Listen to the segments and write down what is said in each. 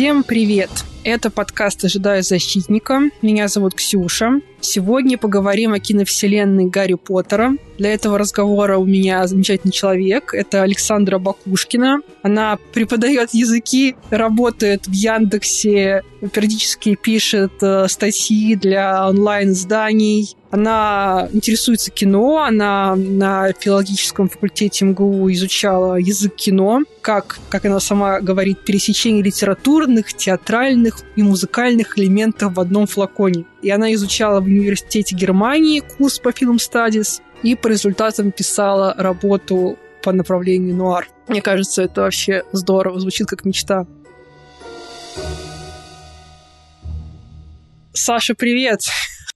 Всем привет! Это подкаст «Ожидаю защитника». Меня зовут Ксюша. Сегодня поговорим о киновселенной Гарри Поттера. Для этого разговора у меня замечательный человек. Это Александра Бакушкина. Она преподает языки, работает в Яндексе, периодически пишет э, статьи для онлайн-изданий. Она интересуется кино, она на филологическом факультете МГУ изучала язык кино, как, как она сама говорит, пересечение литературных, театральных и музыкальных элементов в одном флаконе. И она изучала в университете Германии курс по фильм стадис и по результатам писала работу по направлению нуар. Мне кажется, это вообще здорово, звучит как мечта. Саша, привет!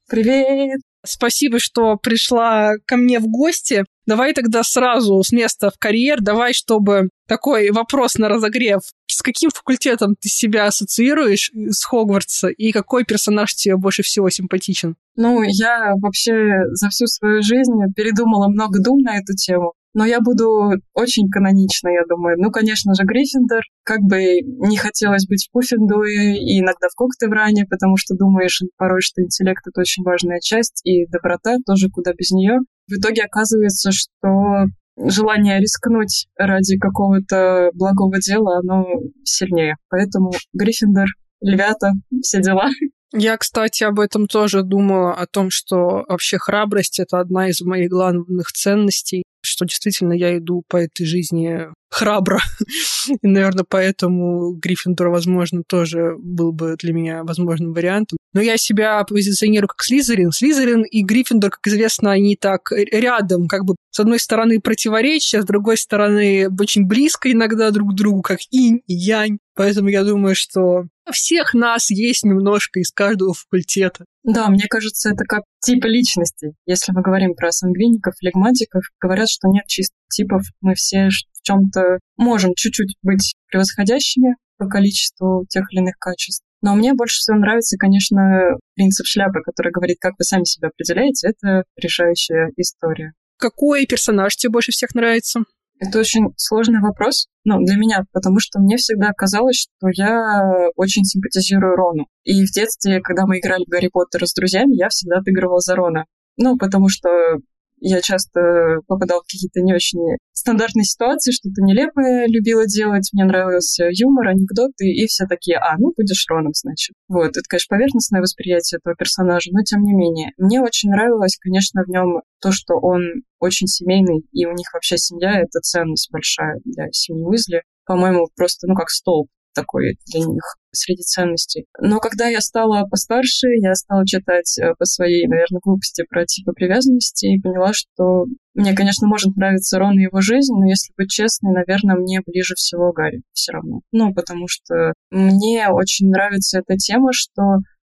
Привет! Спасибо, что пришла ко мне в гости. Давай тогда сразу с места в карьер. Давай, чтобы такой вопрос на разогрев. С каким факультетом ты себя ассоциируешь с Хогвартса и какой персонаж тебе больше всего симпатичен? Ну, я вообще за всю свою жизнь передумала много дум на эту тему. Но я буду очень канонично, я думаю. Ну, конечно же, Гриффиндор. Как бы не хотелось быть в Пуффиндуе и иногда в Коктевране, потому что думаешь порой, что интеллект — это очень важная часть, и доброта тоже куда без нее. В итоге оказывается, что желание рискнуть ради какого-то благого дела, оно сильнее. Поэтому Гриффиндор, Львята, все дела. Я, кстати, об этом тоже думала, о том, что вообще храбрость — это одна из моих главных ценностей что действительно я иду по этой жизни храбро. И, наверное, поэтому Гриффиндор, возможно, тоже был бы для меня возможным вариантом. Но я себя позиционирую как Слизерин. Слизерин и Гриффиндор, как известно, они так рядом, как бы с одной стороны противоречия, с другой стороны очень близко иногда друг к другу, как инь и янь. Поэтому я думаю, что всех нас есть немножко из каждого факультета. Да, мне кажется, это как типы личностей. Если мы говорим про сангвиников, флегматиков, говорят, что нет чистых типов. Мы все в чем-то можем чуть-чуть быть превосходящими по количеству тех или иных качеств. Но мне больше всего нравится, конечно, принцип шляпы, который говорит, как вы сами себя определяете. Это решающая история. Какой персонаж тебе больше всех нравится? Это очень сложный вопрос, ну, для меня, потому что мне всегда казалось, что я очень симпатизирую Рону. И в детстве, когда мы играли в Гарри Поттера с друзьями, я всегда отыгрывала за Рона. Ну, потому что я часто попадала в какие-то не очень стандартные ситуации, что-то нелепое любила делать, мне нравился юмор, анекдоты, и все такие, а, ну, будешь Роном, значит. Вот, это, конечно, поверхностное восприятие этого персонажа, но тем не менее. Мне очень нравилось, конечно, в нем то, что он очень семейный, и у них вообще семья — это ценность большая для семьи Уизли. По-моему, просто, ну, как столб такой для них среди ценностей. Но когда я стала постарше, я стала читать э, по своей, наверное, глупости про типы привязанности и поняла, что мне, конечно, может нравиться Рон и его жизнь, но если быть честной, наверное, мне ближе всего Гарри все равно. Ну, потому что мне очень нравится эта тема, что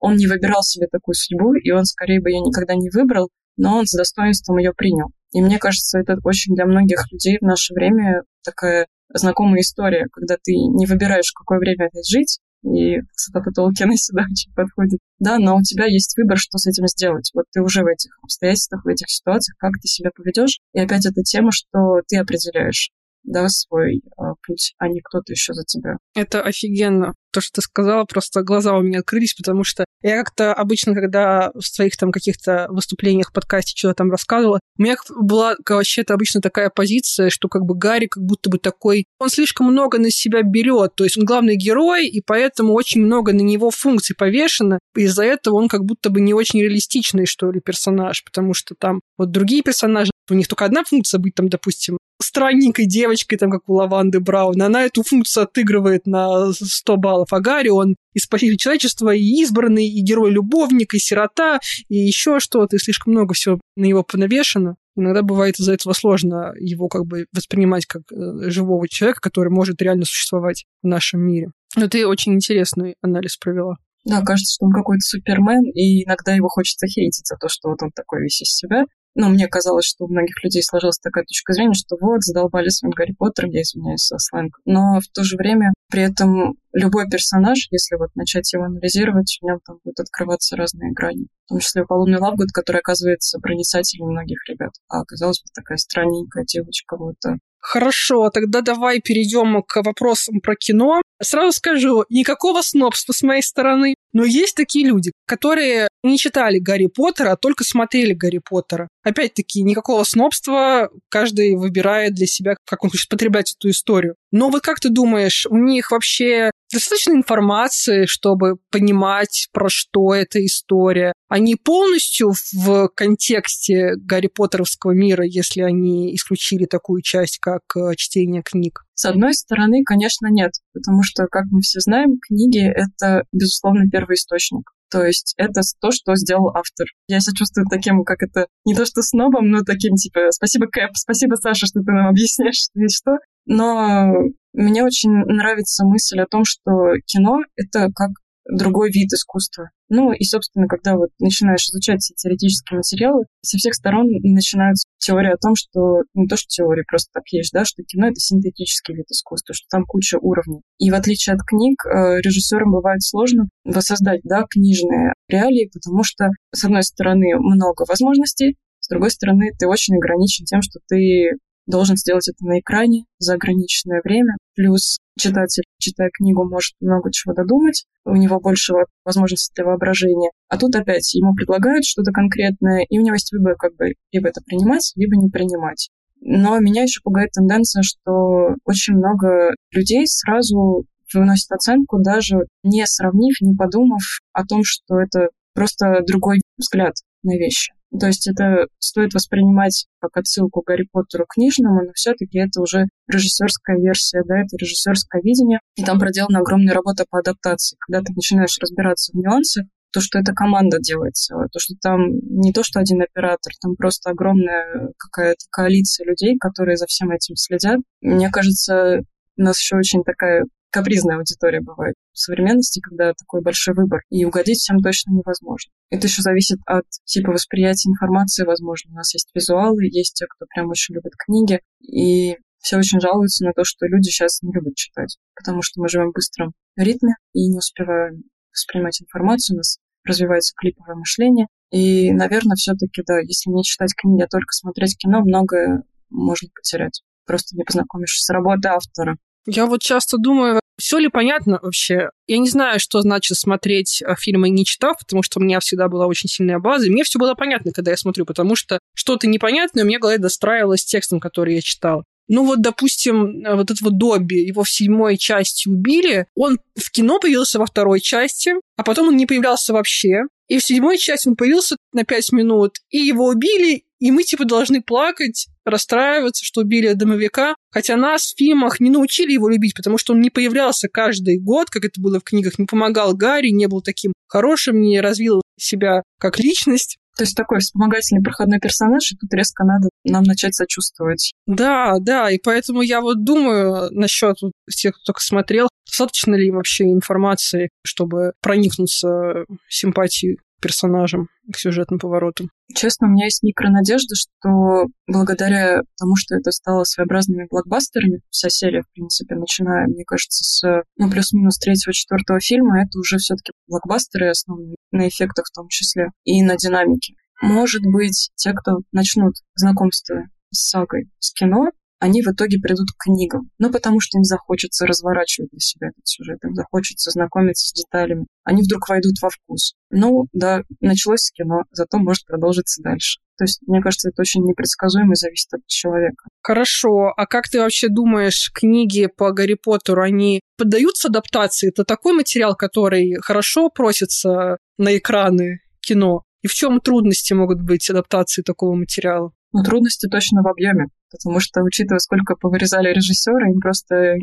он не выбирал себе такую судьбу, и он скорее бы ее никогда не выбрал, но он с достоинством ее принял. И мне кажется, это очень для многих людей в наше время такая знакомая история, когда ты не выбираешь, какое время опять жить, и цитата Толкина сюда очень подходит. Да, но у тебя есть выбор, что с этим сделать. Вот ты уже в этих обстоятельствах, в этих ситуациях, как ты себя поведешь. И опять эта тема, что ты определяешь да, свой э, путь, а не кто-то еще за тебя. Это офигенно. То, что ты сказала, просто глаза у меня открылись, потому что я как-то обычно, когда в своих там каких-то выступлениях подкасте что-то там рассказывала, у меня была вообще-то обычно такая позиция, что как бы Гарри как будто бы такой, он слишком много на себя берет, то есть он главный герой, и поэтому очень много на него функций повешено, из-за этого он как будто бы не очень реалистичный, что ли, персонаж, потому что там вот другие персонажи, у них только одна функция быть там, допустим, странненькой девочкой, там, как у Лаванды Браун. Она эту функцию отыгрывает на 100 баллов. А Гарри, он и спаситель человечества, и избранный, и герой-любовник, и сирота, и еще что-то, и слишком много всего на него понавешено. Иногда бывает из-за этого сложно его как бы воспринимать как э, живого человека, который может реально существовать в нашем мире. Но ты очень интересный анализ провела. Да, кажется, что он какой-то супермен, и иногда его хочется хейтить за то, что вот он такой весь из себя. Но мне казалось, что у многих людей сложилась такая точка зрения, что вот, задолбали своим Гарри Поттером, я извиняюсь за сленг. Но в то же время при этом любой персонаж, если вот начать его анализировать, в нем там будут открываться разные грани. В том числе Полунный Лавгуд, который оказывается проницательнее многих ребят. А оказалась бы такая странненькая девочка вот Хорошо, тогда давай перейдем к вопросам про кино. Сразу скажу, никакого снобства с моей стороны, но есть такие люди, которые не читали Гарри Поттера, а только смотрели Гарри Поттера. Опять-таки, никакого снобства, каждый выбирает для себя, как он хочет потреблять эту историю. Но вот как ты думаешь, у них вообще достаточно информации, чтобы понимать, про что эта история? Они полностью в контексте Гарри Поттеровского мира, если они исключили такую часть, как э, чтение книг? С одной стороны, конечно, нет, потому что, как мы все знаем, книги — это, безусловно, первый источник. То есть это то, что сделал автор. Я себя чувствую таким, как это, не то что снобом, но таким, типа, спасибо, Кэп, спасибо, Саша, что ты нам объясняешь, что есть что. Но мне очень нравится мысль о том, что кино — это как другой вид искусства. Ну и, собственно, когда вот начинаешь изучать все теоретические материалы, со всех сторон начинается теория о том, что не то, что теория просто так есть, да, что кино — это синтетический вид искусства, что там куча уровней. И в отличие от книг, э, режиссерам бывает сложно воссоздать, да, книжные реалии, потому что, с одной стороны, много возможностей, с другой стороны, ты очень ограничен тем, что ты должен сделать это на экране за ограниченное время. Плюс читатель, читая книгу, может много чего додумать, у него больше возможностей для воображения. А тут опять ему предлагают что-то конкретное, и у него есть выбор как бы либо это принимать, либо не принимать. Но меня еще пугает тенденция, что очень много людей сразу выносят оценку, даже не сравнив, не подумав о том, что это просто другой взгляд на вещи. То есть это стоит воспринимать как отсылку к Гарри Поттеру книжному, но все-таки это уже режиссерская версия, да, это режиссерское видение. И там проделана огромная работа по адаптации. Когда ты начинаешь разбираться в нюансах, то, что эта команда делается, то, что там не то, что один оператор, там просто огромная какая-то коалиция людей, которые за всем этим следят. Мне кажется, у нас еще очень такая капризная аудитория бывает в современности, когда такой большой выбор, и угодить всем точно невозможно. Это еще зависит от типа восприятия информации, возможно. У нас есть визуалы, есть те, кто прям очень любит книги, и все очень жалуются на то, что люди сейчас не любят читать, потому что мы живем в быстром ритме и не успеваем воспринимать информацию, у нас развивается клиповое мышление. И, наверное, все-таки, да, если не читать книги, а только смотреть кино, многое можно потерять, просто не познакомившись с работой автора. Я вот часто думаю, все ли понятно вообще? Я не знаю, что значит смотреть э, фильмы не читав, потому что у меня всегда была очень сильная база, и мне все было понятно, когда я смотрю, потому что что-то непонятное у меня в голове достраивалось текстом, который я читал. Ну вот, допустим, э, вот этот вот Добби, его в седьмой части убили, он в кино появился во второй части, а потом он не появлялся вообще. И в седьмой части он появился на пять минут, и его убили, и мы, типа, должны плакать, расстраиваться, что убили домовика. Хотя нас в фильмах не научили его любить, потому что он не появлялся каждый год, как это было в книгах, не помогал Гарри, не был таким хорошим, не развил себя как личность. То есть такой вспомогательный проходной персонаж, и тут резко надо нам начать сочувствовать. Да, да, и поэтому я вот думаю насчет вот тех, кто только смотрел, достаточно ли вообще информации, чтобы проникнуться симпатией персонажам, к сюжетным поворотам. Честно, у меня есть микронадежда, что благодаря тому, что это стало своеобразными блокбастерами, вся серия, в принципе, начиная, мне кажется, с ну, плюс-минус третьего-четвертого фильма, это уже все-таки блокбастеры, основанные на эффектах в том числе, и на динамике. Может быть, те, кто начнут знакомство с сагой, с кино, они в итоге придут к книгам. Ну, потому что им захочется разворачивать для себя этот сюжет, им захочется знакомиться с деталями. Они вдруг войдут во вкус. Ну, да, началось кино, зато может продолжиться дальше. То есть, мне кажется, это очень непредсказуемо и зависит от человека. Хорошо. А как ты вообще думаешь, книги по Гарри Поттеру, они поддаются адаптации? Это такой материал, который хорошо просится на экраны кино? И в чем трудности могут быть адаптации такого материала? Ну, трудности точно в объеме потому что, учитывая, сколько повырезали режиссеры, им просто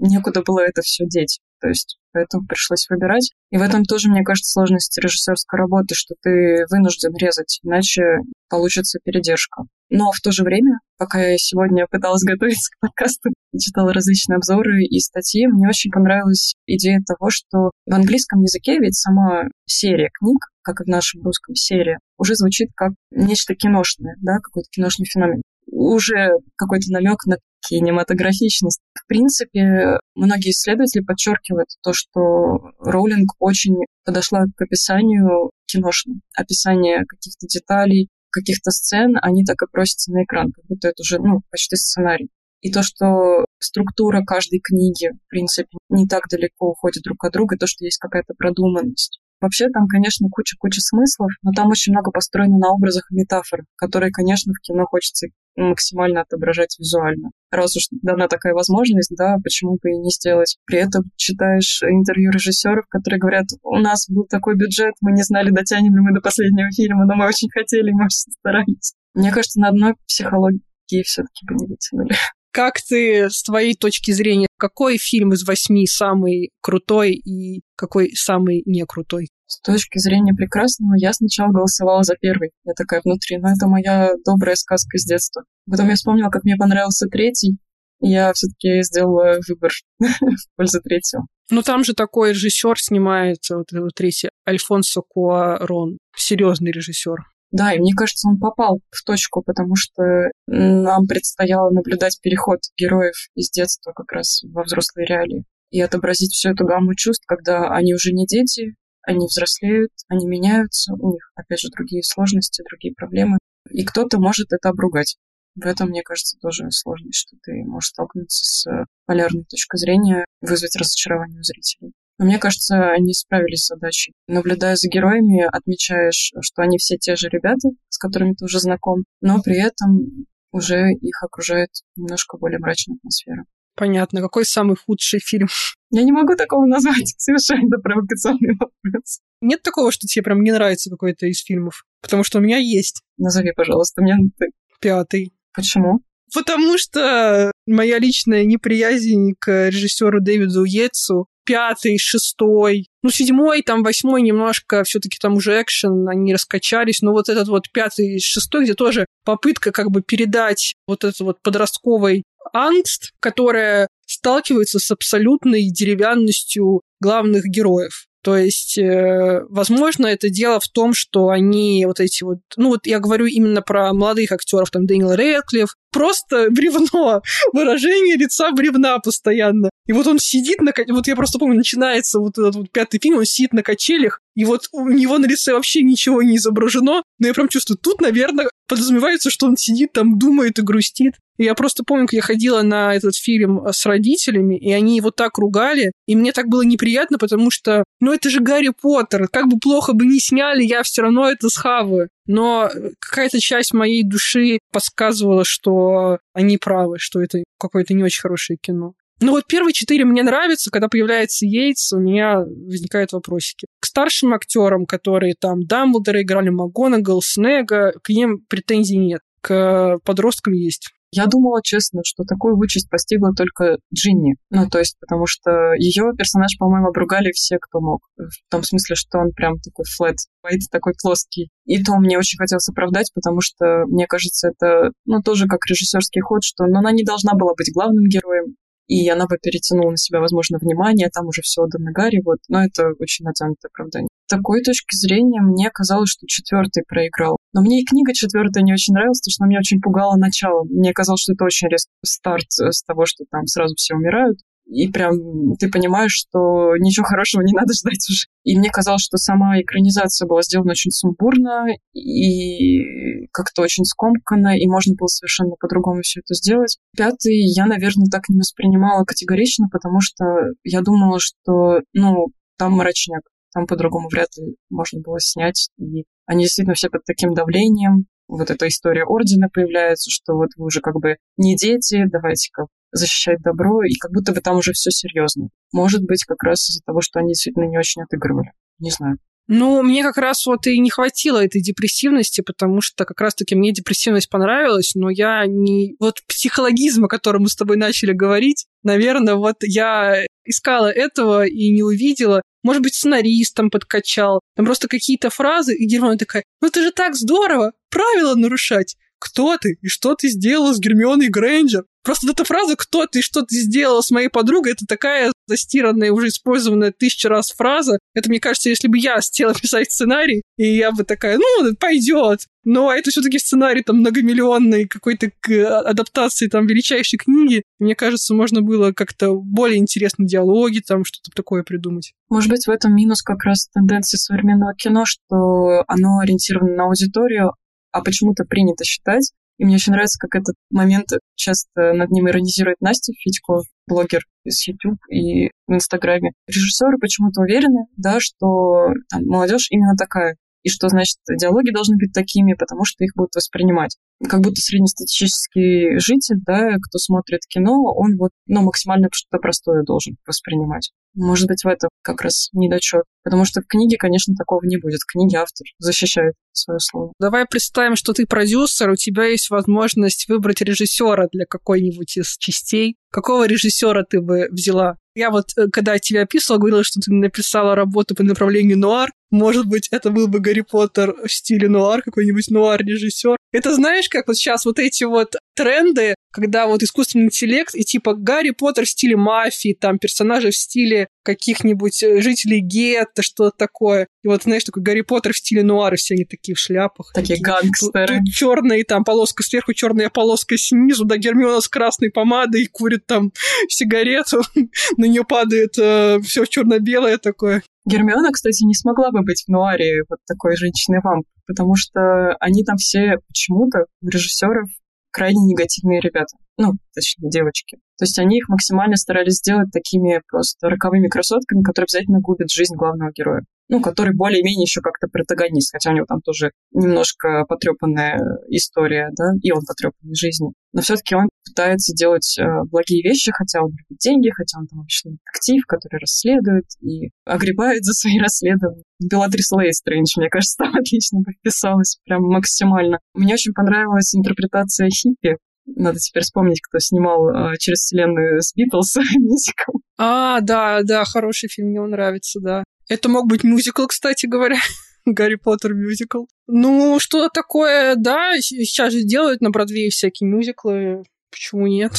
некуда было это все деть. То есть поэтому пришлось выбирать. И в этом тоже, мне кажется, сложность режиссерской работы, что ты вынужден резать, иначе получится передержка. Но в то же время, пока я сегодня пыталась готовиться к подкасту, читала различные обзоры и статьи, мне очень понравилась идея того, что в английском языке ведь сама серия книг, как и в нашем русском серия, уже звучит как нечто киношное, да, какой-то киношный феномен уже какой-то намек на кинематографичность. В принципе, многие исследователи подчеркивают то, что Роулинг очень подошла к описанию киношному, описание каких-то деталей, каких-то сцен, они так и просятся на экран, как будто это уже, ну, почти сценарий. И то, что структура каждой книги, в принципе, не так далеко уходит друг от друга, то, что есть какая-то продуманность. Вообще там, конечно, куча-куча смыслов, но там очень много построено на образах и метафор, которые, конечно, в кино хочется максимально отображать визуально. Раз уж дана такая возможность, да, почему бы и не сделать. При этом читаешь интервью режиссеров, которые говорят, у нас был такой бюджет, мы не знали, дотянем ли мы до последнего фильма, но мы очень хотели, мы очень старались. Мне кажется, на одной психологии все-таки бы не вытянули. Как ты, с твоей точки зрения, какой фильм из восьми самый крутой и какой самый не крутой? С точки зрения прекрасного, я сначала голосовала за первый. Я такая внутри, ну это моя добрая сказка с детства. Потом я вспомнила, как мне понравился третий, и я все-таки сделала выбор в пользу третьего. Ну, там же такой режиссер снимается, вот этот третий, Альфонсо Куарон, серьезный режиссер. Да, и мне кажется, он попал в точку, потому что нам предстояло наблюдать переход героев из детства как раз во взрослые реалии и отобразить всю эту гамму чувств, когда они уже не дети, они взрослеют, они меняются, у них, опять же, другие сложности, другие проблемы, и кто-то может это обругать. В этом, мне кажется, тоже сложность, что ты можешь столкнуться с полярной точкой зрения, вызвать разочарование у зрителей. Но мне кажется, они справились с задачей. Наблюдая за героями, отмечаешь, что они все те же ребята, с которыми ты уже знаком, но при этом уже их окружает немножко более мрачная атмосфера. Понятно. Какой самый худший фильм? Я не могу такого назвать. Совершенно провокационный вопрос. Нет такого, что тебе прям не нравится какой-то из фильмов? Потому что у меня есть. Назови, пожалуйста, мне... Пятый. Почему? Потому что моя личная неприязнь к режиссеру Дэвиду Йетсу пятый, шестой, ну, седьмой, там, восьмой немножко все таки там уже экшен, они раскачались, но вот этот вот пятый, шестой, где тоже попытка как бы передать вот этот вот подростковый ангст, которая сталкивается с абсолютной деревянностью главных героев. То есть, э, возможно, это дело в том, что они вот эти вот... Ну, вот я говорю именно про молодых актеров, там, Дэниел Рэдклифф, просто бревно, выражение лица бревна постоянно. И вот он сидит на... Вот я просто помню, начинается вот этот вот пятый фильм, он сидит на качелях, и вот у него на лице вообще ничего не изображено, но я прям чувствую, тут, наверное, подразумевается, что он сидит там, думает и грустит. И я просто помню, как я ходила на этот фильм с родителями, и они его так ругали, и мне так было неприятно, потому что, ну это же Гарри Поттер, как бы плохо бы ни сняли, я все равно это схаваю. Но какая-то часть моей души подсказывала, что они правы, что это какое-то не очень хорошее кино. Ну вот первые четыре мне нравятся, когда появляется Йейтс, у меня возникают вопросики. К старшим актерам, которые там Дамблдора играли, МакГонагал, Снега, к ним претензий нет. К подросткам есть. Я думала, честно, что такую участь постигла только Джинни. Ну, то есть, потому что ее персонаж, по-моему, обругали все, кто мог. В том смысле, что он прям такой флэт, Уайт такой плоский. И то мне очень хотелось оправдать, потому что, мне кажется, это, ну, тоже как режиссерский ход, что ну, она не должна была быть главным героем, и она бы перетянула на себя, возможно, внимание, там уже все отдано Гарри, вот, но это очень натянутое оправдание. Такой точки зрения мне казалось, что четвертый проиграл. Но мне и книга четвертая не очень нравилась, потому что она меня очень пугала начало. Мне казалось, что это очень резкий старт с того, что там сразу все умирают и прям ты понимаешь, что ничего хорошего не надо ждать уже. И мне казалось, что сама экранизация была сделана очень сумбурно и как-то очень скомканно, и можно было совершенно по-другому все это сделать. Пятый я, наверное, так не воспринимала категорично, потому что я думала, что, ну, там мрачняк, там по-другому вряд ли можно было снять. И они действительно все под таким давлением, вот эта история ордена появляется, что вот вы уже как бы не дети, давайте-ка защищать добро, и как будто бы там уже все серьезно. Может быть, как раз из-за того, что они действительно не очень отыгрывали. Не знаю. Ну, мне как раз вот и не хватило этой депрессивности, потому что как раз-таки мне депрессивность понравилась, но я не... Вот психологизм, о котором мы с тобой начали говорить, наверное, вот я искала этого и не увидела. Может быть, сценаристом подкачал. Там просто какие-то фразы, и Гермиона такая, ну это же так здорово, правила нарушать кто ты и что ты сделала с Гермионой Грейнджер. Просто эта фраза «кто ты и что ты сделала с моей подругой» это такая застиранная, уже использованная тысячу раз фраза. Это, мне кажется, если бы я хотела писать сценарий, и я бы такая, ну, пойдет. Но это все-таки сценарий там многомиллионной какой-то адаптации там величайшей книги. Мне кажется, можно было как-то более интересные диалоги, там что-то такое придумать. Может быть, в этом минус как раз тенденции современного кино, что оно ориентировано на аудиторию, а почему-то принято считать, И мне очень нравится, как этот момент часто над ним иронизирует Настя Федько, блогер из YouTube и в Инстаграме. Режиссеры почему-то уверены, да, что там, молодежь именно такая и что, значит, диалоги должны быть такими, потому что их будут воспринимать. Как будто среднестатистический житель, да, кто смотрит кино, он вот, ну, максимально что-то простое должен воспринимать. Может быть, в этом как раз недочет. Потому что в книге, конечно, такого не будет. В книге автор защищает свое слово. Давай представим, что ты продюсер, у тебя есть возможность выбрать режиссера для какой-нибудь из частей. Какого режиссера ты бы взяла? Я вот, э, когда тебя описывала, говорила, что ты написала работу по направлению нуар. Может быть, это был бы Гарри Поттер в стиле нуар, какой-нибудь нуар-режиссер. Это знаешь, как вот сейчас вот эти вот тренды, когда вот искусственный интеллект и типа Гарри Поттер в стиле мафии, там персонажи в стиле каких-нибудь э, жителей гетто, что-то такое. И вот, знаешь, такой Гарри Поттер в стиле нуара, все они такие в шляпах. Такие, такие гангстеры. Тут, тут черная там полоска сверху, черная полоска снизу, да Гермиона с красной помадой курит там сигарету, на нее падает э, все черно-белое такое. Гермиона, кстати, не смогла бы быть в нуаре вот такой женщиной-вамп, потому что они там все почему-то у режиссеров крайне негативные ребята. Ну, точнее, девочки. То есть они их максимально старались сделать такими просто роковыми красотками, которые обязательно губят жизнь главного героя ну, который более-менее еще как-то протагонист, хотя у него там тоже немножко потрепанная история, да, и он потрепанный жизнью. Но все-таки он пытается делать э, благие вещи, хотя он любит деньги, хотя он там обычный детектив, который расследует и огребает за свои расследования. Беллатрис Лестрейндж, мне кажется, там отлично бы прям максимально. Мне очень понравилась интерпретация хиппи, надо теперь вспомнить, кто снимал э, через вселенную с Битлз мюзикл. А, да, да, хороший фильм, мне он нравится, да. Это мог быть мюзикл, кстати говоря. Гарри Поттер мюзикл. Ну, что такое, да, сейчас же делают на Бродвее всякие мюзиклы. Почему нет?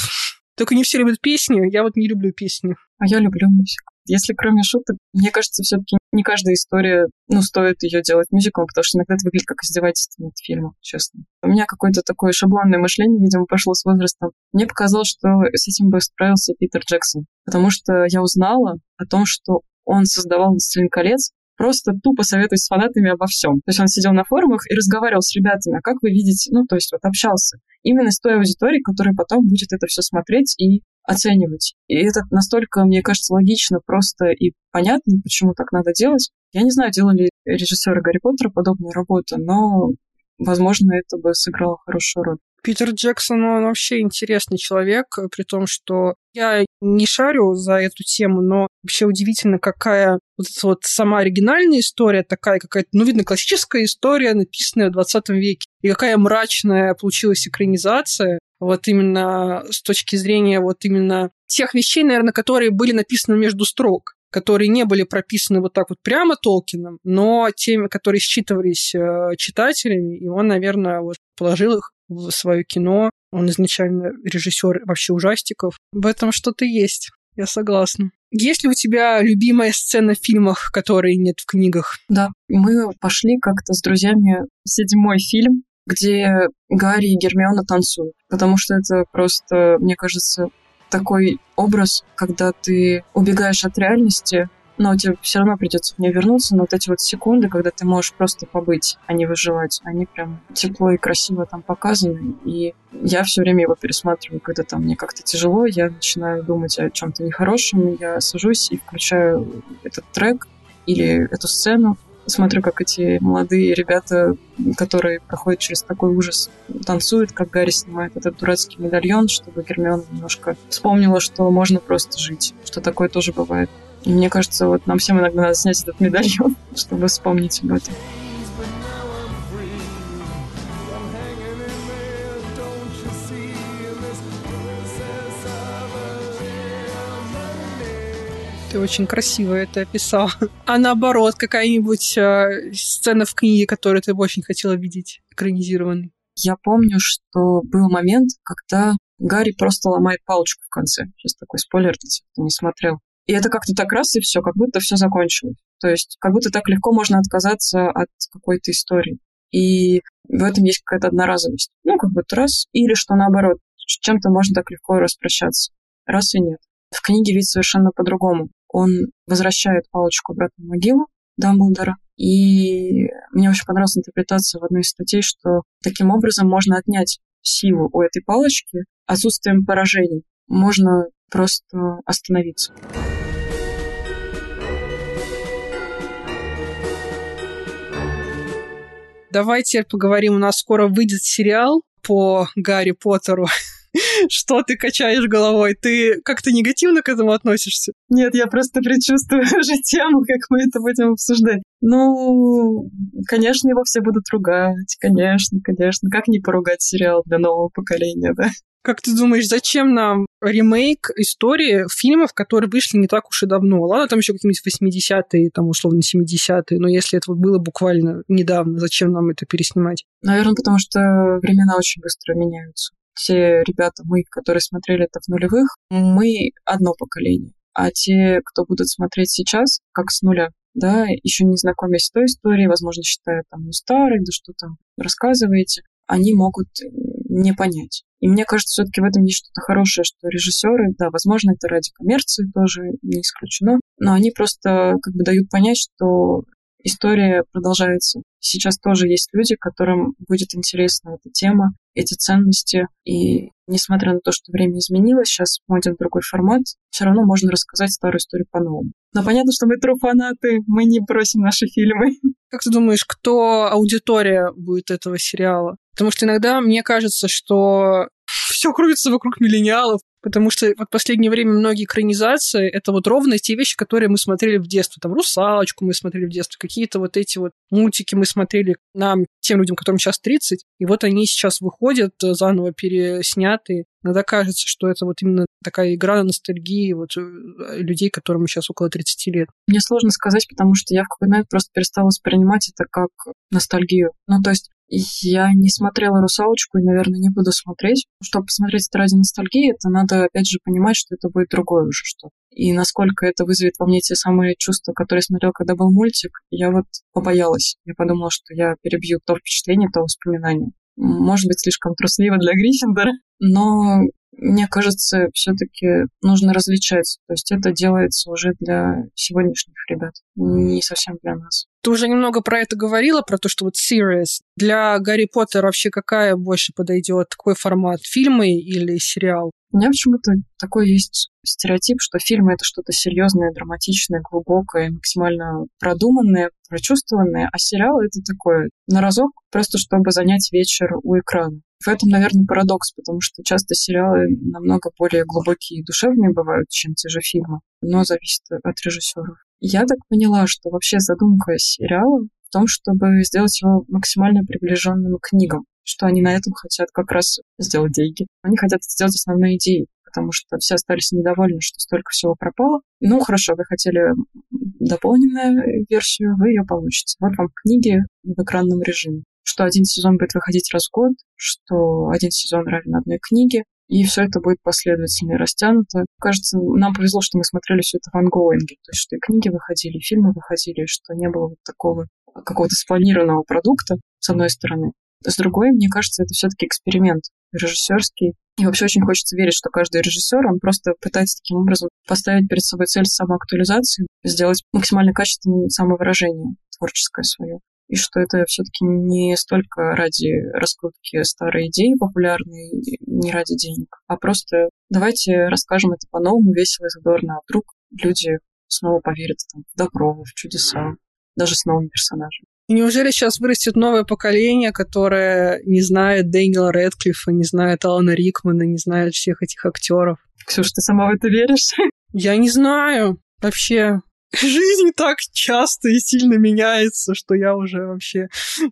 Только не все любят песни, я вот не люблю песни. А я люблю мюзикл. Если кроме шуток, мне кажется, все-таки не каждая история, ну, стоит ее делать мюзиклом, потому что иногда это выглядит как издевательство над фильмом, честно. У меня какое-то такое шаблонное мышление, видимо, пошло с возрастом. Мне показалось, что с этим бы справился Питер Джексон, потому что я узнала о том, что он создавал «Властелин колец», просто тупо советуясь с фанатами обо всем. То есть он сидел на форумах и разговаривал с ребятами, а как вы видите, ну, то есть вот общался именно с той аудиторией, которая потом будет это все смотреть и оценивать. И это настолько, мне кажется, логично, просто и понятно, почему так надо делать. Я не знаю, делали режиссеры Гарри Поттера подобную работу, но, возможно, это бы сыграло хорошую роль. Питер Джексон, он вообще интересный человек, при том, что я не шарю за эту тему, но вообще удивительно, какая вот эта вот сама оригинальная история, такая какая-то, ну, видно, классическая история, написанная в 20 веке, и какая мрачная получилась экранизация, вот именно с точки зрения вот именно тех вещей, наверное, которые были написаны между строк которые не были прописаны вот так вот прямо Толкином, но теми, которые считывались э, читателями, и он, наверное, вот положил их в свое кино. Он изначально режиссер вообще ужастиков. В этом что-то есть. Я согласна. Есть ли у тебя любимая сцена в фильмах, которые нет в книгах? Да, мы пошли как-то с друзьями в седьмой фильм, где Гарри и Гермиона танцуют, потому что это просто, мне кажется, такой образ, когда ты убегаешь от реальности, но тебе все равно придется в нее вернуться, но вот эти вот секунды, когда ты можешь просто побыть, а не выживать, они прям тепло и красиво там показаны, и я все время его пересматриваю, когда там мне как-то тяжело, я начинаю думать о чем-то нехорошем, я сажусь и включаю этот трек или эту сцену, смотрю, как эти молодые ребята, которые проходят через такой ужас, танцуют, как Гарри снимает этот дурацкий медальон, чтобы Гермиона немножко вспомнила, что можно просто жить, что такое тоже бывает. И мне кажется, вот нам всем иногда надо снять этот медальон, чтобы вспомнить об этом. Ты очень красиво это описал. А наоборот, какая-нибудь э, сцена в книге, которую ты бы очень хотела видеть, экранизированной? Я помню, что был момент, когда Гарри просто ломает палочку в конце. Сейчас такой спойлер, если кто не смотрел. И это как-то так раз, и все, как будто все закончилось. То есть как будто так легко можно отказаться от какой-то истории. И в этом есть какая-то одноразовость. Ну, как будто раз. Или что наоборот, чем-то можно так легко распрощаться. Раз и нет. В книге ведь совершенно по-другому. Он возвращает палочку обратно в могилу Дамблдора. И мне очень понравилась интерпретация в одной из статей, что таким образом можно отнять силу у этой палочки, отсутствием поражений, можно просто остановиться. Давайте поговорим. У нас скоро выйдет сериал по Гарри Поттеру. Что ты качаешь головой? Ты как-то негативно к этому относишься? Нет, я просто предчувствую уже тему, как мы это будем обсуждать. Ну, конечно, его все будут ругать. Конечно, конечно. Как не поругать сериал для нового поколения, да? Как ты думаешь, зачем нам ремейк истории фильмов, которые вышли не так уж и давно? Ладно, там еще какие-нибудь 80-е, там условно 70-е, но если это было буквально недавно, зачем нам это переснимать? Наверное, потому что времена очень быстро меняются. Те ребята, мы, которые смотрели это в нулевых, мы одно поколение. А те, кто будут смотреть сейчас, как с нуля, да, еще не знакомясь с той историей, возможно, считая там, ну, старой, да что там рассказываете, они могут не понять. И мне кажется, все-таки в этом есть что-то хорошее, что режиссеры, да, возможно, это ради коммерции тоже не исключено, но они просто как бы дают понять, что история продолжается. Сейчас тоже есть люди, которым будет интересна эта тема, эти ценности. И несмотря на то, что время изменилось, сейчас моден другой формат, все равно можно рассказать старую историю по-новому. Но понятно, что мы тру-фанаты, мы не бросим наши фильмы. Как ты думаешь, кто аудитория будет этого сериала? Потому что иногда мне кажется, что все крутится вокруг миллениалов, потому что вот в последнее время многие экранизации — это вот ровно те вещи, которые мы смотрели в детстве. Там «Русалочку» мы смотрели в детстве, какие-то вот эти вот мультики мы смотрели нам, тем людям, которым сейчас 30, и вот они сейчас выходят э, заново переснятые. Иногда кажется, что это вот именно такая игра на ностальгии вот э, людей, которым сейчас около 30 лет. Мне сложно сказать, потому что я в какой-то момент просто перестала воспринимать это как ностальгию. Ну, то есть я не смотрела «Русалочку» и, наверное, не буду смотреть. Чтобы посмотреть это ради ностальгии, это надо, опять же, понимать, что это будет другое уже что И насколько это вызовет во мне те самые чувства, которые я смотрела, когда был мультик, я вот побоялась. Я подумала, что я перебью то впечатление, то воспоминание. Может быть, слишком трусливо для Гриффиндора, но мне кажется, все-таки нужно различать. То есть это делается уже для сегодняшних ребят, не совсем для нас. Ты уже немного про это говорила, про то, что вот serious. Для Гарри Поттера вообще какая больше подойдет? Такой формат? Фильмы или сериал? У меня почему-то такой есть стереотип, что фильмы — это что-то серьезное, драматичное, глубокое, максимально продуманное, прочувствованное, а сериал — это такое на разок, просто чтобы занять вечер у экрана. В этом, наверное, парадокс, потому что часто сериалы намного более глубокие и душевные бывают, чем те же фильмы, но зависит от режиссеров. Я так поняла, что вообще задумка сериала в том, чтобы сделать его максимально приближенным к книгам, что они на этом хотят как раз сделать деньги. Они хотят сделать основной идеей, потому что все остались недовольны, что столько всего пропало. Ну, хорошо, вы хотели дополненную версию, вы ее получите. Вот вам книги в экранном режиме. Что один сезон будет выходить раз в год, что один сезон равен одной книге, и все это будет последовательно растянуто. Кажется, нам повезло, что мы смотрели все это в ангоинге, то есть что и книги выходили, и фильмы выходили, что не было вот такого какого-то спланированного продукта, с одной стороны. С другой, мне кажется, это все-таки эксперимент режиссерский. И вообще очень хочется верить, что каждый режиссер, он просто пытается таким образом поставить перед собой цель самоактуализации, сделать максимально качественное самовыражение творческое свое и что это все-таки не столько ради раскрутки старой идеи популярной, не ради денег, а просто давайте расскажем это по-новому, весело и задорно, а вдруг люди снова поверят там, в добро, в чудеса, даже с новыми персонажами. И неужели сейчас вырастет новое поколение, которое не знает Дэниела Рэдклиффа, не знает Алана Рикмана, не знает всех этих актеров? Ксюша, ты сама в это веришь? Я не знаю. Вообще, жизнь так часто и сильно меняется, что я уже вообще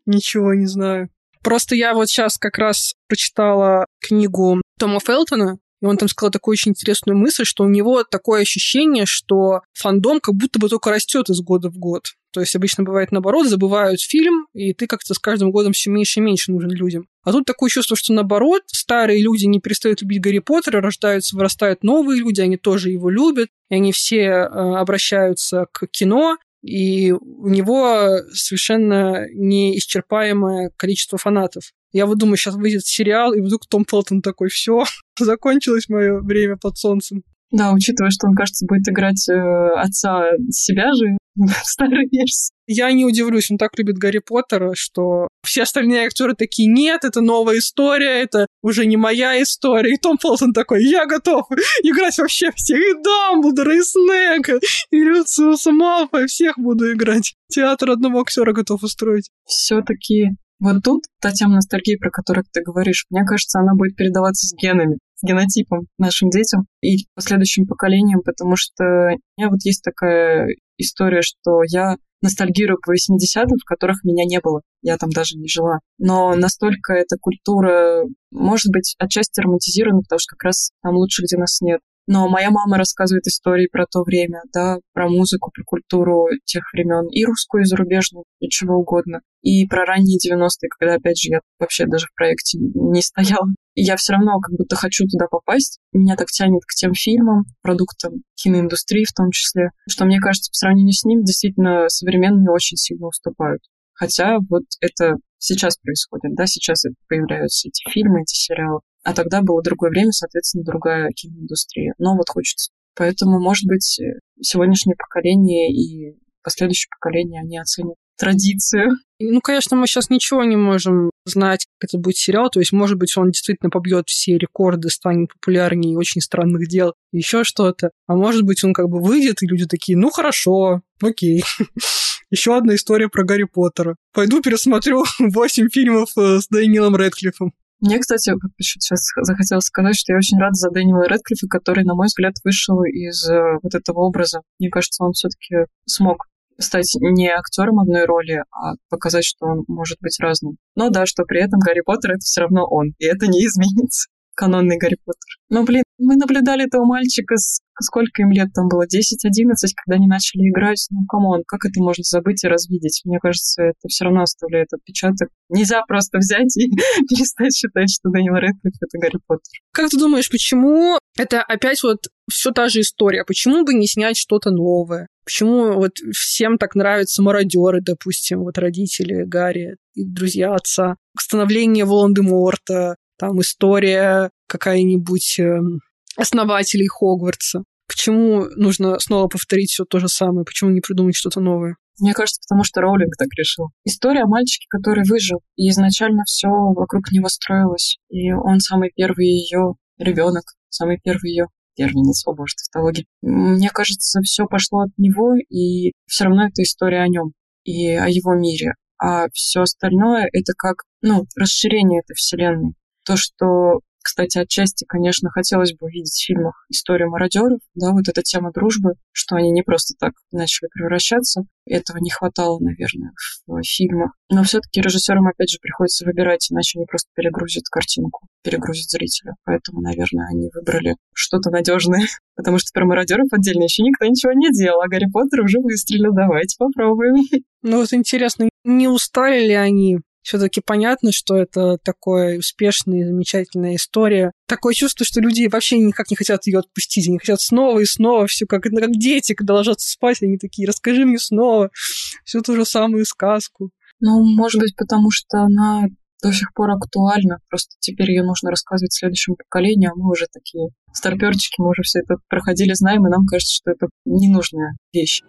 ничего не знаю. Просто я вот сейчас как раз прочитала книгу Тома Фелтона, и он там сказал такую очень интересную мысль, что у него такое ощущение, что фандом как будто бы только растет из года в год. То есть обычно бывает наоборот, забывают фильм, и ты как-то с каждым годом все меньше и меньше нужен людям. А тут такое чувство, что наоборот, старые люди не перестают любить Гарри Поттера, рождаются, вырастают новые люди, они тоже его любят, и они все э, обращаются к кино, и у него совершенно неисчерпаемое количество фанатов. Я вот думаю, сейчас выйдет сериал, и вдруг Том Фелтон такой, все, закончилось мое время под солнцем. Да, учитывая, что он, кажется, будет играть э, отца себя же, старой версии. Я не удивлюсь, он так любит Гарри Поттера, что все остальные актеры такие, нет, это новая история, это уже не моя история. И Том Фолтон такой, я готов играть вообще всех, и Дамблдора, и Снега, и Люциуса Малфоя, всех буду играть. Театр одного актера готов устроить. Все-таки вот тут та тема ностальгии, про которую ты говоришь, мне кажется, она будет передаваться с генами генотипом нашим детям и последующим поколениям, потому что у меня вот есть такая история, что я ностальгирую по 80-м, в которых меня не было. Я там даже не жила. Но настолько эта культура, может быть, отчасти романтизирована, потому что как раз там лучше, где нас нет. Но моя мама рассказывает истории про то время, да, про музыку, про культуру тех времен, и русскую, и зарубежную, и чего угодно. И про ранние 90-е, когда, опять же, я вообще даже в проекте не стояла. И я все равно как будто хочу туда попасть. Меня так тянет к тем фильмам, продуктам киноиндустрии в том числе, что, мне кажется, по сравнению с ними действительно современные очень сильно уступают. Хотя вот это сейчас происходит, да, сейчас появляются эти фильмы, эти сериалы. А тогда было другое время, соответственно, другая киноиндустрия. Но вот хочется. Поэтому, может быть, сегодняшнее поколение и последующее поколение, они оценят традицию. Ну, конечно, мы сейчас ничего не можем знать, как это будет сериал. То есть, может быть, он действительно побьет все рекорды, станет популярнее очень странных дел, еще что-то. А может быть, он как бы выйдет, и люди такие, ну хорошо, окей. Еще одна история про Гарри Поттера. Пойду пересмотрю 8 фильмов э, с Дэниелом Рэдклиффом. Мне, кстати, сейчас захотелось сказать, что я очень рада за Дэниела Рэдклиффа, который, на мой взгляд, вышел из э, вот этого образа. Мне кажется, он все-таки смог стать не актером одной роли, а показать, что он может быть разным. Но да, что при этом Гарри Поттер — это все равно он, и это не изменится канонный Гарри Поттер. Но, блин, мы наблюдали этого мальчика, сколько им лет там было, 10-11, когда они начали играть. Ну, come on, как это можно забыть и развидеть? Мне кажется, это все равно оставляет отпечаток. Нельзя просто взять и перестать считать, что Дэниел Рэдклифф — это Гарри Поттер. Как ты думаешь, почему это опять вот все та же история? Почему бы не снять что-то новое? Почему вот всем так нравятся мародеры, допустим, вот родители Гарри и друзья отца, становление Волан-де-Морта, там история какая-нибудь эм, основателей Хогвартса. Почему нужно снова повторить все то же самое? Почему не придумать что-то новое? Мне кажется, потому что Роулинг так решил. История о мальчике, который выжил, и изначально все вокруг него строилось. И он самый первый ее ребенок, самый первый ее первенец, о боже, тавтология. Мне кажется, все пошло от него, и все равно это история о нем и о его мире. А все остальное это как, ну, расширение этой вселенной. То, что кстати, отчасти, конечно, хотелось бы увидеть в фильмах историю мародеров, да, вот эта тема дружбы, что они не просто так начали превращаться. Этого не хватало, наверное, в фильмах. Но все-таки режиссерам, опять же, приходится выбирать, иначе они просто перегрузят картинку, перегрузят зрителя. Поэтому, наверное, они выбрали что-то надежное. Потому что про мародеров отдельно еще никто ничего не делал, а Гарри Поттер уже выстрелил. Давайте попробуем. Ну вот интересно, не устали ли они все-таки понятно, что это такая успешная, замечательная история. Такое чувство, что люди вообще никак не хотят ее отпустить. Они хотят снова и снова все как, как дети, когда ложатся спать, они такие, расскажи мне снова всю ту же самую сказку. Ну, может быть, потому что она до сих пор актуальна. Просто теперь ее нужно рассказывать следующему поколению, а мы уже такие старперчики, мы уже все это проходили, знаем, и нам кажется, что это ненужная вещь.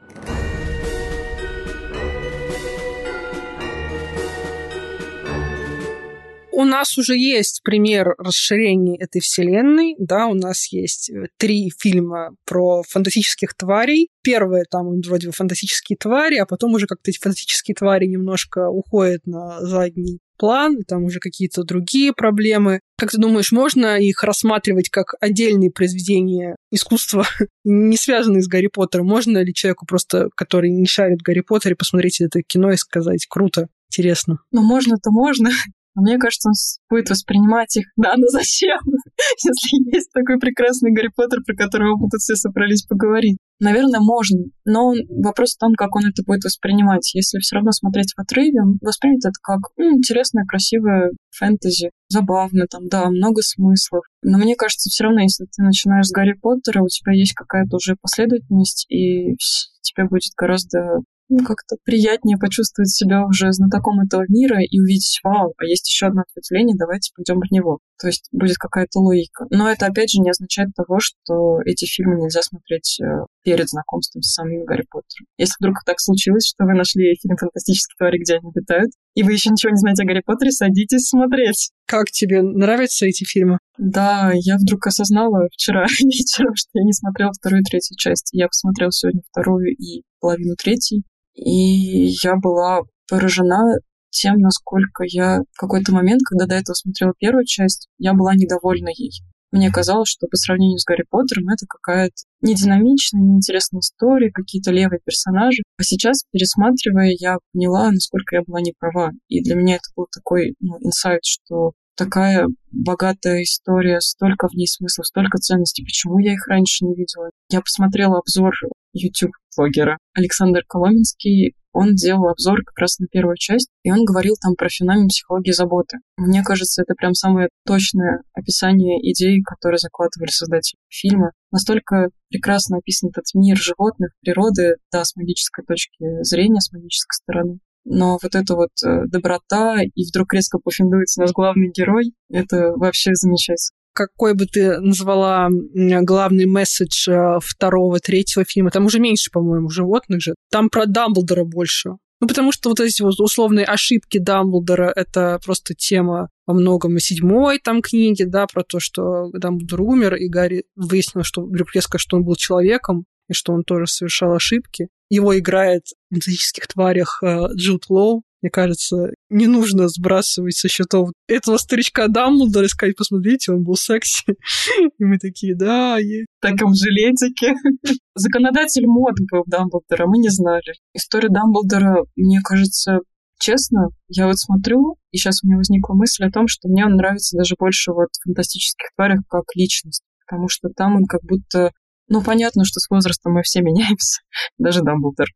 У нас уже есть пример расширения этой вселенной, да, у нас есть э, три фильма про фантастических тварей. Первое там вроде бы фантастические твари, а потом уже как-то эти фантастические твари немножко уходят на задний план, там уже какие-то другие проблемы. Как ты думаешь, можно их рассматривать как отдельные произведения искусства, не связанные с Гарри Поттером? Можно ли человеку просто, который не шарит Гарри Поттере, посмотреть это кино и сказать «круто», интересно? Ну, можно-то можно. Мне кажется, он будет воспринимать их, да, но зачем, если есть такой прекрасный Гарри Поттер, про которого мы тут все собрались поговорить. Наверное, можно, но вопрос в том, как он это будет воспринимать. Если все равно смотреть в отрыве, он воспримет это как ну, интересное, красивое фэнтези, забавно, там, да, много смыслов. Но мне кажется, все равно, если ты начинаешь с Гарри Поттера, у тебя есть какая-то уже последовательность, и тебе будет гораздо ну, как-то приятнее почувствовать себя уже знатоком этого мира и увидеть, вау, а есть еще одно ответвление, давайте пойдем в него. То есть будет какая-то логика. Но это, опять же, не означает того, что эти фильмы нельзя смотреть э, перед знакомством с самим Гарри Поттером. Если вдруг так случилось, что вы нашли фильм «Фантастические твари, где они обитают», и вы еще ничего не знаете о Гарри Поттере, садитесь смотреть. Как тебе нравятся эти фильмы? Да, я вдруг осознала вчера вечером, что я не смотрела вторую и третью часть. Я посмотрела сегодня вторую и половину третьей. И я была поражена тем, насколько я в какой-то момент, когда до этого смотрела первую часть, я была недовольна ей. Мне казалось, что по сравнению с Гарри Поттером это какая-то нединамичная, неинтересная история, какие-то левые персонажи. А сейчас, пересматривая, я поняла, насколько я была неправа. И для меня это был такой ну, инсайт, что такая богатая история, столько в ней смыслов, столько ценностей. Почему я их раньше не видела? Я посмотрела обзор YouTube-блогера Александр Коломенский. Он делал обзор как раз на первую часть, и он говорил там про феномен психологии заботы. Мне кажется, это прям самое точное описание идей, которые закладывали создатели фильма. Настолько прекрасно описан этот мир животных, природы, да, с магической точки зрения, с магической стороны. Но вот эта вот э, доброта, и вдруг резко пофиндуется наш главный герой, это вообще замечательно какой бы ты назвала главный месседж э, второго, третьего фильма? Там уже меньше, по-моему, животных же. Там про Дамблдора больше. Ну, потому что вот эти вот условные ошибки Дамблдора — это просто тема во многом и седьмой там книги, да, про то, что Дамблдор умер, и Гарри выяснил, что вдруг резко, что он был человеком, и что он тоже совершал ошибки. Его играет в фантастических тварях э, Джуд Лоу. Мне кажется, не нужно сбрасывать со счетов этого старичка Дамблдора и сказать, посмотрите, он был секси. И мы такие, да, есть. В таком жилетике. Законодатель мод был Дамблдора, мы не знали. История Дамблдора, мне кажется, честно, я вот смотрю, и сейчас у меня возникла мысль о том, что мне он нравится даже больше вот в фантастических тварях как личность, потому что там он как будто ну, понятно, что с возрастом мы все меняемся, даже Дамблдор.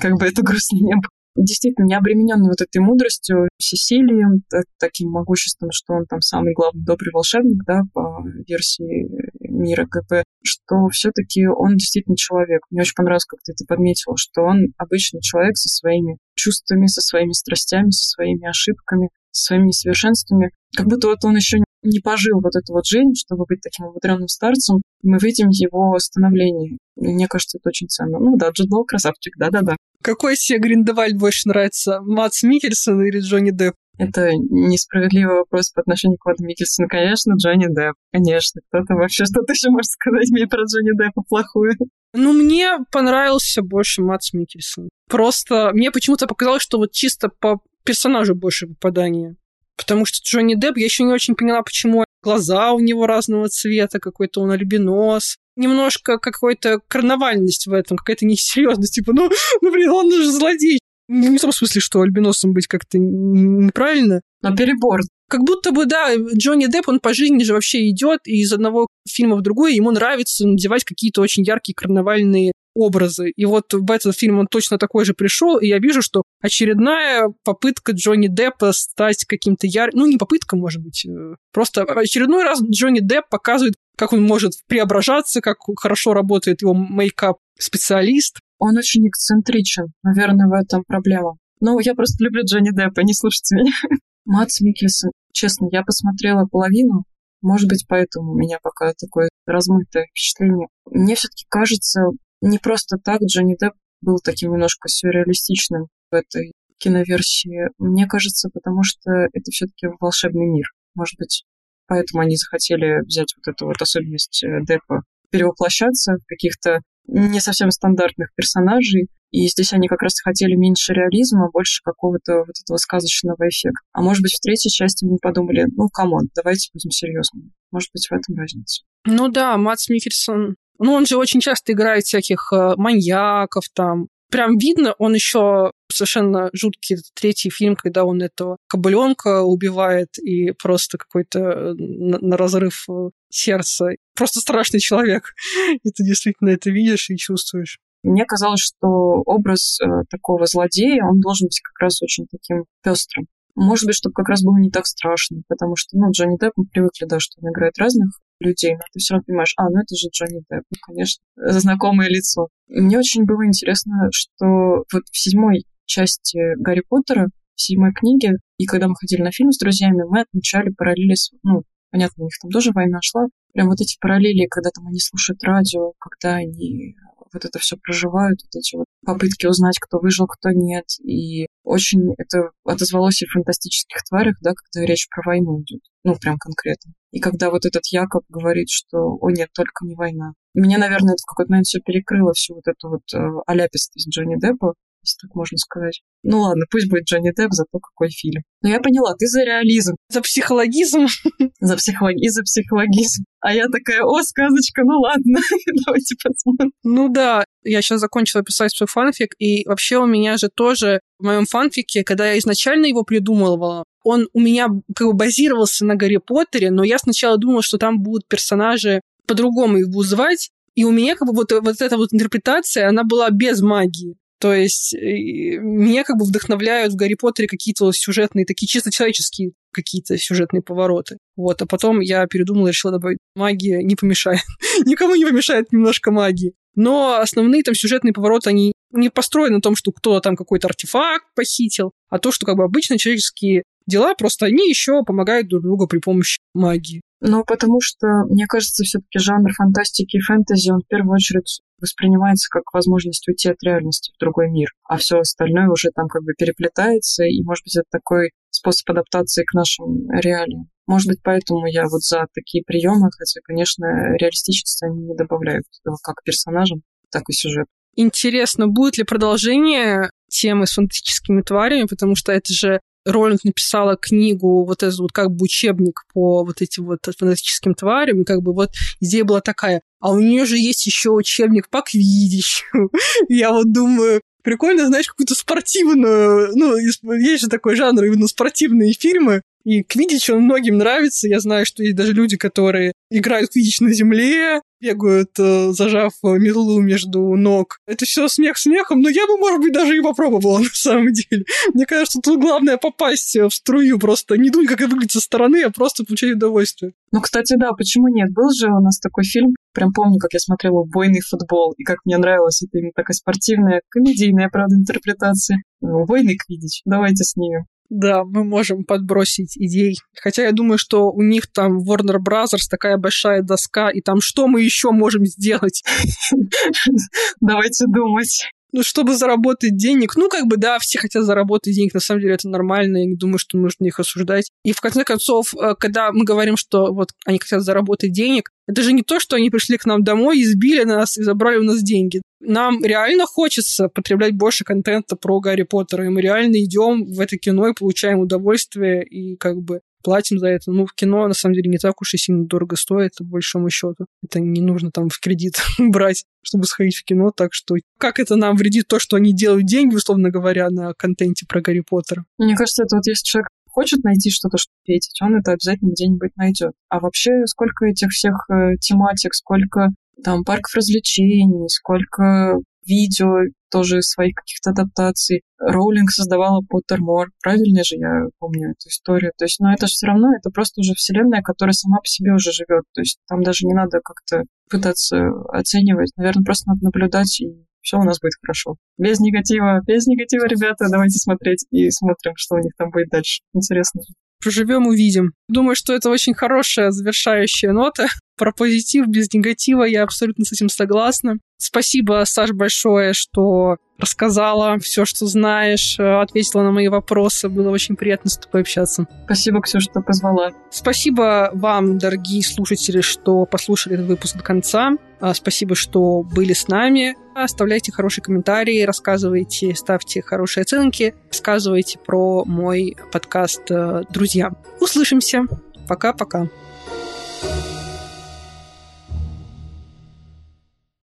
Как бы это грустно не было. Действительно, не обремененный вот этой мудростью, всесилием, таким могуществом, что он там самый главный добрый волшебник, да, по версии мира ГП, что все-таки он действительно человек. Мне очень понравилось, как ты это подметила, что он обычный человек со своими чувствами, со своими страстями, со своими ошибками, со своими несовершенствами. Как будто вот он еще не пожил вот эту вот жизнь, чтобы быть таким умудренным старцем, мы видим его становление. Мне кажется, это очень ценно. Ну да, Джуд Лоу красавчик, да-да-да. Какой себе Гриндевальд больше нравится, Матс Микельсон или Джонни Депп? Это несправедливый вопрос по отношению к Мату Микельсону. Конечно, Джонни Депп. Конечно. Кто-то вообще что-то еще может сказать мне про Джонни Деппа плохое. Ну, мне понравился больше Матс Микельсон. Просто мне почему-то показалось, что вот чисто по персонажу больше попадания. Потому что Джонни Депп, я еще не очень поняла, почему глаза у него разного цвета, какой-то он альбинос. Немножко какой-то карнавальность в этом, какая-то несерьезность. Типа, ну, ну, блин, он же злодей. Не в том смысле, что альбиносом быть как-то неправильно. Но перебор. Как будто бы, да, Джонни Депп, он по жизни же вообще идет, и из одного фильма в другой ему нравится надевать какие-то очень яркие карнавальные образы. И вот в этот фильм он точно такой же пришел, и я вижу, что очередная попытка Джонни Деппа стать каким-то яр... Ну, не попытка, может быть, э, просто очередной раз Джонни Депп показывает, как он может преображаться, как хорошо работает его мейкап-специалист. Он очень эксцентричен. Наверное, в этом проблема. Ну, я просто люблю Джонни Деппа, не слушайте меня. Матс Микельсон, честно, я посмотрела половину, может быть, поэтому у меня пока такое размытое впечатление. Мне все-таки кажется, не просто так Джонни Депп был таким немножко сюрреалистичным в этой киноверсии. Мне кажется, потому что это все-таки волшебный мир. Может быть, поэтому они захотели взять вот эту вот особенность э, Деппа, перевоплощаться в каких-то не совсем стандартных персонажей. И здесь они как раз хотели меньше реализма, больше какого-то вот этого сказочного эффекта. А может быть, в третьей части они подумали, ну, come on, давайте будем серьезными. Может быть, в этом разница. Ну да, Мадс Миккельсен ну, он же очень часто играет всяких э, маньяков там. Прям видно, он еще совершенно жуткий третий фильм, когда он этого кобыленка убивает и просто какой-то э, на, на разрыв э, сердца. Просто страшный человек. И ты действительно это видишь и чувствуешь. Мне казалось, что образ э, такого злодея, он должен быть как раз очень таким пестрым. Может быть, чтобы как раз было не так страшно, потому что, ну, Джонни Депп, мы привыкли, да, что он играет разных людей, но ты все равно понимаешь, а, ну это же Джонни Депп, ну, конечно, знакомое лицо. Мне очень было интересно, что вот в седьмой части Гарри Поттера, в седьмой книге, и когда мы ходили на фильм с друзьями, мы отмечали параллели с, ну, понятно, у них там тоже война шла, прям вот эти параллели, когда там они слушают радио, когда они вот это все проживают, вот эти вот попытки узнать, кто выжил, кто нет. И очень это отозвалось и в фантастических тварях, да, когда речь про войну идет. Ну, прям конкретно. И когда вот этот Якоб говорит, что, о нет, только не война. Меня, наверное, это в какой-то момент все перекрыло, всю вот эту вот э, аляпистость Джонни Деппа, если так можно сказать. Ну ладно, пусть будет Джонни Депп, зато какой фильм. Но я поняла, ты за реализм. За психологизм. За психологизм, за психологизм. А я такая, о, сказочка, ну ладно, давайте посмотрим. Ну да, я сейчас закончила писать свой фанфик, и вообще у меня же тоже в моем фанфике, когда я изначально его придумывала, он у меня как бы базировался на Гарри Поттере, но я сначала думала, что там будут персонажи по-другому их будут звать, и у меня как бы вот, вот эта вот интерпретация, она была без магии. То есть меня как бы вдохновляют в Гарри Поттере какие-то сюжетные, такие чисто человеческие какие-то сюжетные повороты. Вот, а потом я передумала и решила добавить магия не помешает. Никому не помешает немножко магии. Но основные там сюжетные повороты, они не построены на том, что кто-то там какой-то артефакт похитил, а то, что как бы обычно человеческие дела, просто они еще помогают друг другу при помощи магии. Ну, потому что, мне кажется, все-таки жанр фантастики и фэнтези, он в первую очередь воспринимается как возможность уйти от реальности в другой мир, а все остальное уже там как бы переплетается, и, может быть, это такой способ адаптации к нашим реалиям. Может быть, поэтому я вот за такие приемы, хотя, конечно, реалистичности они не добавляют как персонажам, так и сюжету. Интересно, будет ли продолжение темы с фантастическими тварями, потому что это же Роллинг написала книгу, вот этот вот как бы учебник по вот этим вот фантастическим тварям, и как бы вот идея была такая, а у нее же есть еще учебник по квидищу. Я вот думаю, прикольно, знаешь, какую-то спортивную, ну, есть же такой жанр, именно спортивные фильмы, и квидич, он многим нравится. Я знаю, что есть даже люди, которые играют квидич на земле, бегают, э, зажав метлу между ног. Это все смех смехом, но я бы, может быть, даже и попробовала на самом деле. Мне кажется, тут главное попасть в струю, просто не думать, как это выглядит со стороны, а просто получать удовольствие. Ну, кстати, да, почему нет? Был же у нас такой фильм, прям помню, как я смотрела «Убойный футбол», и как мне нравилась эта именно такая спортивная, комедийная, правда, интерпретация. «Убойный квидич», давайте с нее. Да, мы можем подбросить идей. Хотя я думаю, что у них там Warner Brothers такая большая доска, и там что мы еще можем сделать? Давайте думать. Ну, чтобы заработать денег. Ну, как бы, да, все хотят заработать денег. На самом деле это нормально. Я не думаю, что нужно их осуждать. И в конце концов, э, когда мы говорим, что вот они хотят заработать денег, это же не то, что они пришли к нам домой, избили нас и забрали у нас деньги. Нам реально хочется потреблять больше контента про Гарри Поттера, и мы реально идем в это кино и получаем удовольствие, и как бы платим за это. Ну, в кино, на самом деле, не так уж и сильно дорого стоит, по большому счету. Это не нужно там в кредит брать, чтобы сходить в кино. Так что как это нам вредит то, что они делают деньги, условно говоря, на контенте про Гарри Поттера? Мне кажется, это вот если человек хочет найти что-то, что ответить, он это обязательно где-нибудь найдет. А вообще, сколько этих всех э, тематик, сколько там парков развлечений, сколько видео, тоже своих каких-то адаптаций. Роулинг создавала Поттермор. Правильно же я помню эту историю? То есть, но это же все равно, это просто уже вселенная, которая сама по себе уже живет. То есть там даже не надо как-то пытаться оценивать. Наверное, просто надо наблюдать и все у нас будет хорошо. Без негатива, без негатива, ребята, давайте смотреть и смотрим, что у них там будет дальше. Интересно. Проживем, увидим. Думаю, что это очень хорошая завершающая нота. Про позитив без негатива я абсолютно с этим согласна. Спасибо, Саш, большое, что рассказала все, что знаешь, э, ответила на мои вопросы. Было очень приятно с тобой общаться. Спасибо, Ксюша, что позвала. Спасибо вам, дорогие слушатели, что послушали этот выпуск до конца. А, спасибо, что были с нами. Оставляйте хорошие комментарии, рассказывайте, ставьте хорошие оценки, рассказывайте про мой подкаст э, друзьям. Услышимся. Пока-пока.